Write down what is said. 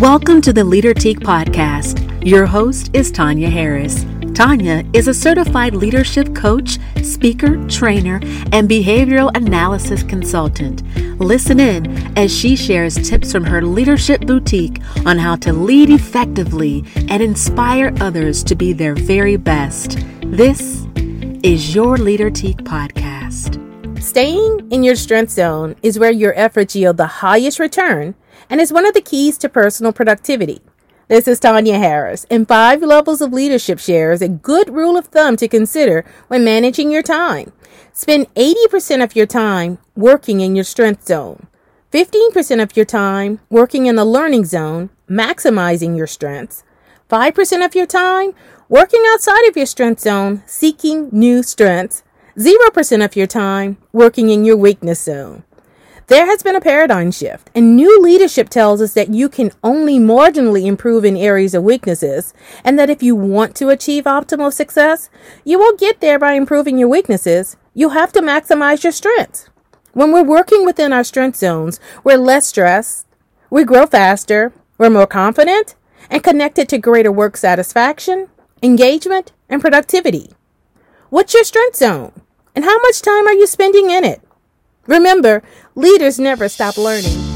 Welcome to the Leader Teak podcast. Your host is Tanya Harris. Tanya is a certified leadership coach, speaker, trainer, and behavioral analysis consultant. Listen in as she shares tips from her leadership boutique on how to lead effectively and inspire others to be their very best. This is your Leader Teak podcast. Staying in your strength zone is where your efforts yield the highest return and is one of the keys to personal productivity. This is Tanya Harris, and five levels of leadership shares a good rule of thumb to consider when managing your time. Spend 80% of your time working in your strength zone, 15% of your time working in the learning zone, maximizing your strengths, 5% of your time working outside of your strength zone, seeking new strengths, 0% of your time working in your weakness zone. There has been a paradigm shift, and new leadership tells us that you can only marginally improve in areas of weaknesses, and that if you want to achieve optimal success, you won't get there by improving your weaknesses. You have to maximize your strengths. When we're working within our strength zones, we're less stressed, we grow faster, we're more confident, and connected to greater work satisfaction, engagement, and productivity. What's your strength zone? And how much time are you spending in it? Remember, leaders never stop learning.